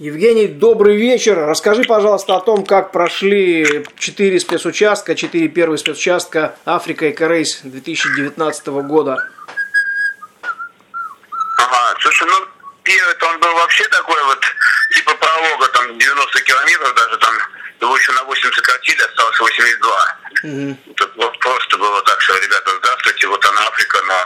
Евгений, добрый вечер. Расскажи, пожалуйста, о том, как прошли четыре спецучастка, четыре первые спецучастка Африка и Корейс 2019 года. Ага, слушай, ну первый-то он был вообще такой вот, типа пролога, там 90 километров даже, там его еще на 8 сократили, осталось 82. Угу. Тут вот просто было так, что, ребята, здравствуйте, вот она Африка, но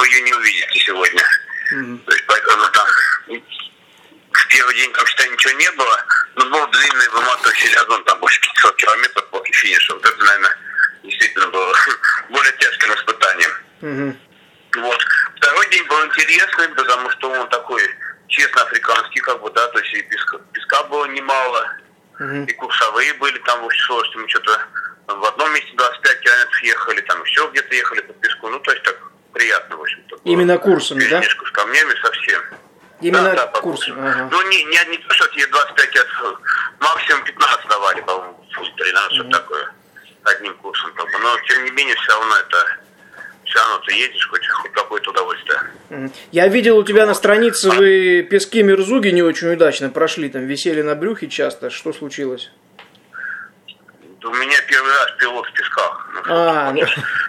вы ее не увидите сегодня. Угу. То есть поэтому там в первый день там, считай, ничего не было, но был длинный выматывающий лязон, там больше 500 километров после финиша. Вот это, наверное, действительно было более тяжким испытанием. Угу. Вот. Второй день был интересный, потому что он такой честно африканский, как бы, да, то есть и песка, песка было немало, угу. и курсовые были там в общей сложности, мы что-то в одном месте 25 километров ехали, там еще где-то ехали по песку, ну, то есть так приятно, в общем-то. Именно курсами, да? с камнями. Именно да, да, курсом. Ага. Ну, не, не, не то, что тебе 25 лет, максимум 15 давали, по-моему, 13, угу. такое, одним курсом. Как бы. Но, тем не менее, все равно это все равно ты едешь, хоть, хоть какое-то удовольствие. Я видел у тебя на странице, вы пески Мерзуги не очень удачно прошли, там висели на брюхе часто. Что случилось? У меня первый раз пилот в песках. А, ну...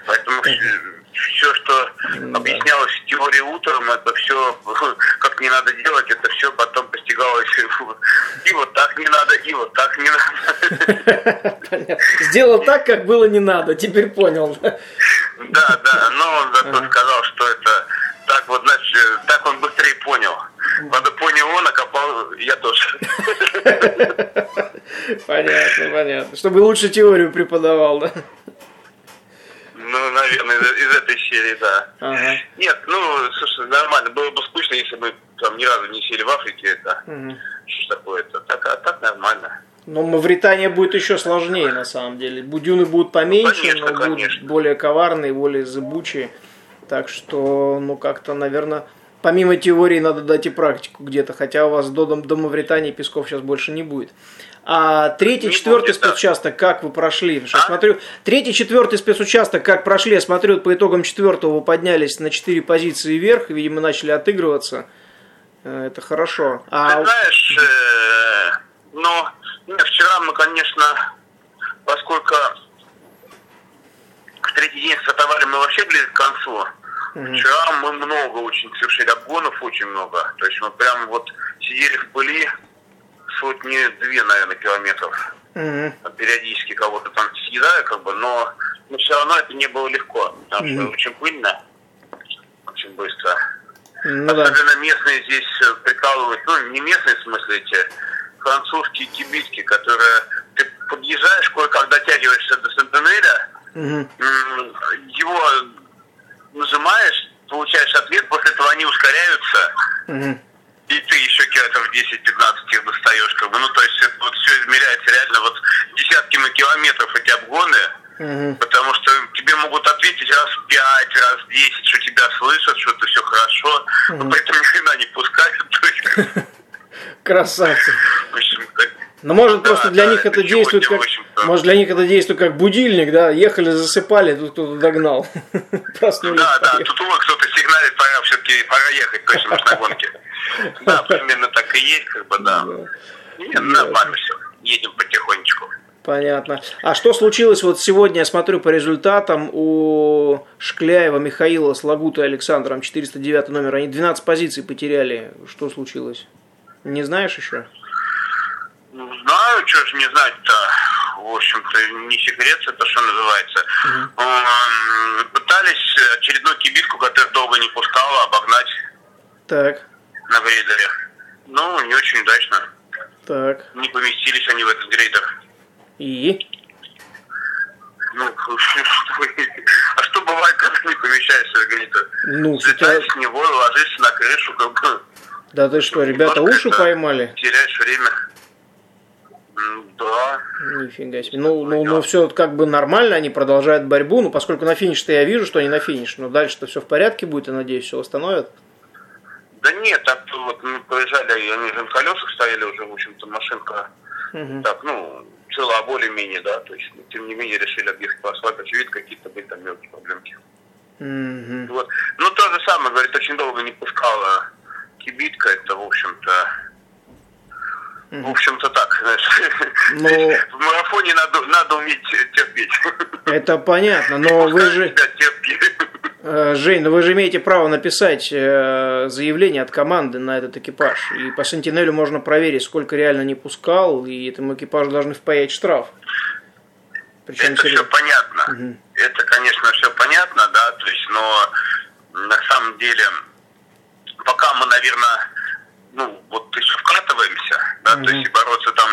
Поэтому все, что объяснялось в теории утром, это все, как не надо делать, это все потом постигалось и вот так не надо, и вот так не надо. Сделал так, как было не надо, теперь понял. Да, да, но он зато сказал, что это так вот, значит, так он быстрее понял. Надо понял он, а копал я тоже. Понятно, понятно. Чтобы лучше теорию преподавал, да? Наверное, из, из этой серии, да. Ага. Нет, ну, слушай, нормально. Было бы скучно, если бы там ни разу не сели в Африке. Это угу. что такое-то? Так, а так нормально. Но Мавритания будет еще сложнее, на самом деле. Будюны будут поменьше, ну, конечно, но конечно. будут более коварные, более зыбучие. Так что, ну, как-то, наверное, помимо теории надо дать и практику где-то. Хотя у вас до, до Мавритании песков сейчас больше не будет. А третий, четвертый спецучасток, как вы прошли? а? смотрю, третий, четвертый спецучасток, как прошли, я смотрю, по итогам четвертого вы поднялись на четыре позиции вверх, видимо, начали отыгрываться. Э, это хорошо. А... Ты знаешь, э, ну, вчера мы, конечно, поскольку в третий день стартовали мы вообще ближе к концу. Вчера мы много очень совершили обгонов, очень много. То есть мы прям вот сидели в пыли, сотни-две, наверное, километров. Mm-hmm. Периодически кого-то там съедаю, как бы, но, но все равно это не было легко, потому mm-hmm. что очень пыльно, очень быстро. Ну, Особенно да. местные здесь э, прикалывают, ну, не местные в смысле эти французские кибитки, которые ты подъезжаешь, кое-как дотягиваешься до Сентенеля, mm-hmm. его нажимаешь, ускоряются, mm-hmm и ты еще километров 10-15 их достаешь, как бы, ну, то есть это вот все измеряется реально вот десятками километров эти обгоны, угу. потому что тебе могут ответить раз в 5, раз в 10, что тебя слышат, что это все хорошо, угу. но поэтому ни хрена не пускают. Красавцы. Ну, может, да, просто для да, них это действует как... Может, для них это действует как будильник, да? Ехали, засыпали, тут кто-то догнал. Проснулись. Да, да, тут кто-то сигналит, пора все-таки, пора ехать, точно, на гонке. Да, примерно так и есть, как бы, да. Нет, нормально все, едем потихонечку. Понятно. А что случилось вот сегодня, я смотрю по результатам, у Шкляева Михаила с Лагутой Александром, 409 номер, они 12 позиций потеряли. Что случилось? Не знаешь еще? Ну, знаю, что ж не знать-то. В общем-то, не секрет, это что называется. Угу. Пытались очередную кибитку, которая долго не пускала, обогнать. Так на грейдере. Ну, не очень удачно. Так. Не поместились они в этот грейдер. И? Ну, а что бывает, когда не помещаешься в грейдер? Ну, Слетаешь с него, ложишься на крышу, как бы. Да ты что, ребята, уши поймали? Теряешь время. Да. Нифига себе. Ну, ну, ну все как бы нормально, они продолжают борьбу. Ну, поскольку на финише-то я вижу, что они на финиш. Но дальше-то все в порядке будет, я надеюсь, все восстановят. Да нет, так вот мы проезжали, они же на колесах стояли уже, в общем-то, машинка угу. так, ну, цела более-менее, да, то есть, тем не менее, решили объехать по асфальту, очевидно, какие-то были там мелкие проблемки. Угу. Вот. Ну, то же самое, говорит, очень долго не пускала кибитка, это, в общем-то, В общем-то так, Но... Ну, в марафоне надо, надо уметь терпеть. Это понятно, но вы же... Э, Жень, ну вы же имеете право написать э, заявление от команды на этот экипаж. И по Сентинелю можно проверить, сколько реально не пускал, и этому экипажу должны впаять штраф. Причем это все понятно. Угу. Это, конечно, все понятно, да, то есть, но на самом деле, пока мы, наверное, ну, вот еще вкатываемся, да, угу. то есть и бороться там,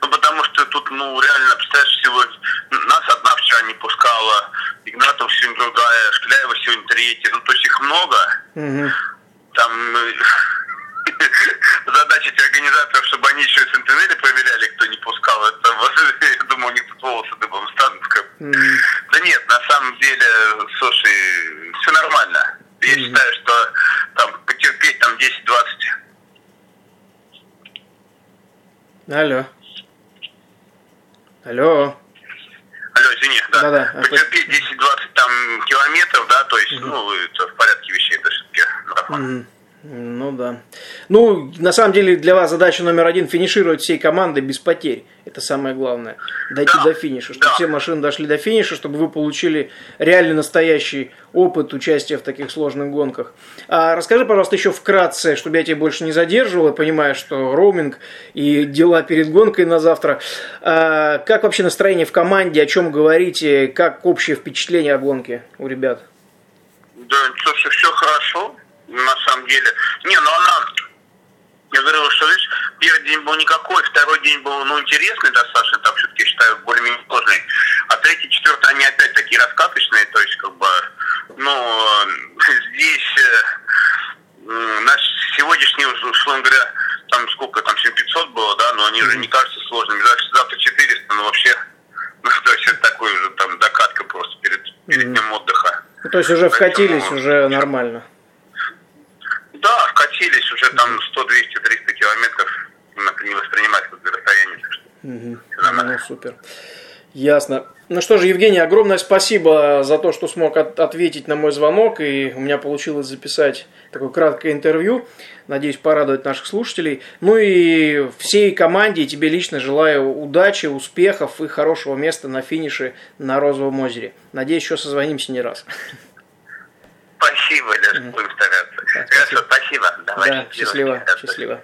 ну, потому что тут, ну, реально, представляешь, сегодня нас одна вчера не пускала, Игнатов сегодня другая, Шкляева сегодня третья, ну, то есть их много. Угу. Там э, задача этих организаторов, чтобы они еще и Сентинели проверяли, кто не пускал. Это, я думаю, у них тут волосы дыбом станут. Да нет, на самом деле, слушай, все нормально. Я считаю, что там потерпеть там 10-20. Алло. Алло. Алло, извини, да. да, да. Потерпеть 10-20 там километров, да, то есть, mm. ну, это в порядке вещей, это все-таки марафон. Mm. Ну да. Ну, на самом деле, для вас задача номер один финишировать всей командой без потерь. Это самое главное. Дойти да. до финиша. Чтобы да. все машины дошли до финиша, чтобы вы получили реальный настоящий опыт участия в таких сложных гонках. А расскажи, пожалуйста, еще вкратце, чтобы я тебя больше не задерживал, я понимаю, что роуминг и дела перед гонкой на завтра. А как вообще настроение в команде, о чем говорите, как общее впечатление о гонке у ребят? Да, слушай, все хорошо на самом деле. Не, ну она, я говорил, что, видишь, первый день был никакой, второй день был, ну, интересный достаточно, так все-таки, считаю, более-менее сложный. А третий, четвертый, они опять такие раскаточные, то есть, как бы, ну, здесь э, наш сегодняшний, условно говоря, там сколько, там 7500 было, да, но они mm-hmm. уже не кажутся сложными. Завтра 400, ну, вообще, ну, то есть, это такой уже там докатка просто перед, перед днем отдыха. Ну, то есть, уже вкатились, Поэтому, уже нормально. Да, вкатились уже там 100, 200, 300 километров, не воспринимать как расстояние. Угу. Ну, супер. Ясно. Ну что же, Евгений, огромное спасибо за то, что смог от- ответить на мой звонок, и у меня получилось записать такое краткое интервью. Надеюсь, порадовать наших слушателей. Ну и всей команде и тебе лично желаю удачи, успехов и хорошего места на финише на Розовом озере. Надеюсь, еще созвонимся не раз. Спасибо, Леш, будем стараться. Хорошо, спасибо. Давай, да, счастливо, счастливо. счастливо.